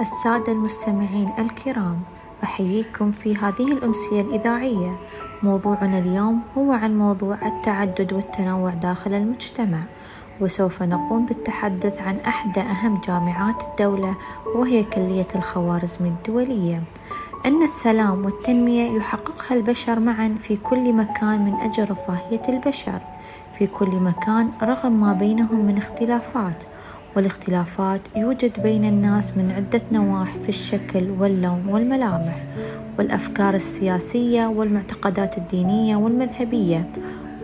السادة المستمعين الكرام أحييكم في هذه الأمسية الإذاعية. موضوعنا اليوم هو عن موضوع التعدد والتنوع داخل المجتمع وسوف نقوم بالتحدث عن أحدى أهم جامعات الدولة وهي كلية الخوارزمي الدولية. أن السلام والتنمية يحققها البشر معا في كل مكان من أجل رفاهية البشر. في كل مكان رغم ما بينهم من اختلافات والاختلافات يوجد بين الناس من عدة نواحي في الشكل واللون والملامح والأفكار السياسية والمعتقدات الدينية والمذهبية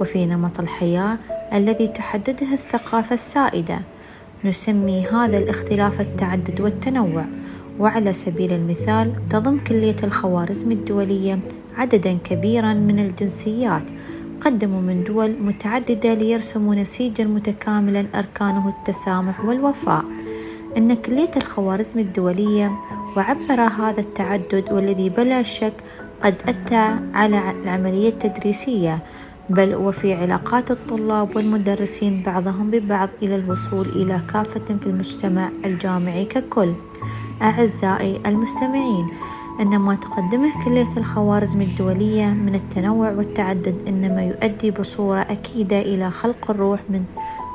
وفي نمط الحياة الذي تحدده الثقافة السائدة. نسمي هذا الاختلاف التعدد والتنوع وعلى سبيل المثال تضم كلية الخوارزم الدولية عددا كبيرا من الجنسيات قدموا من دول متعددة ليرسموا نسيجا متكاملا أركانه التسامح والوفاء. إن كلية الخوارزم الدولية وعبر هذا التعدد والذي بلا شك قد أتى على العملية التدريسية بل وفي علاقات الطلاب والمدرسين بعضهم ببعض إلى الوصول إلى كافة في المجتمع الجامعي ككل. أعزائي المستمعين أن ما تقدمه كلية الخوارزم الدولية من التنوع والتعدد إنما يؤدي بصورة أكيدة إلى خلق الروح من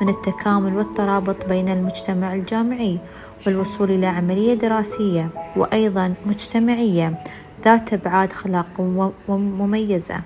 من التكامل والترابط بين المجتمع الجامعي والوصول إلى عملية دراسية وأيضا مجتمعية ذات أبعاد خلاق ومميزة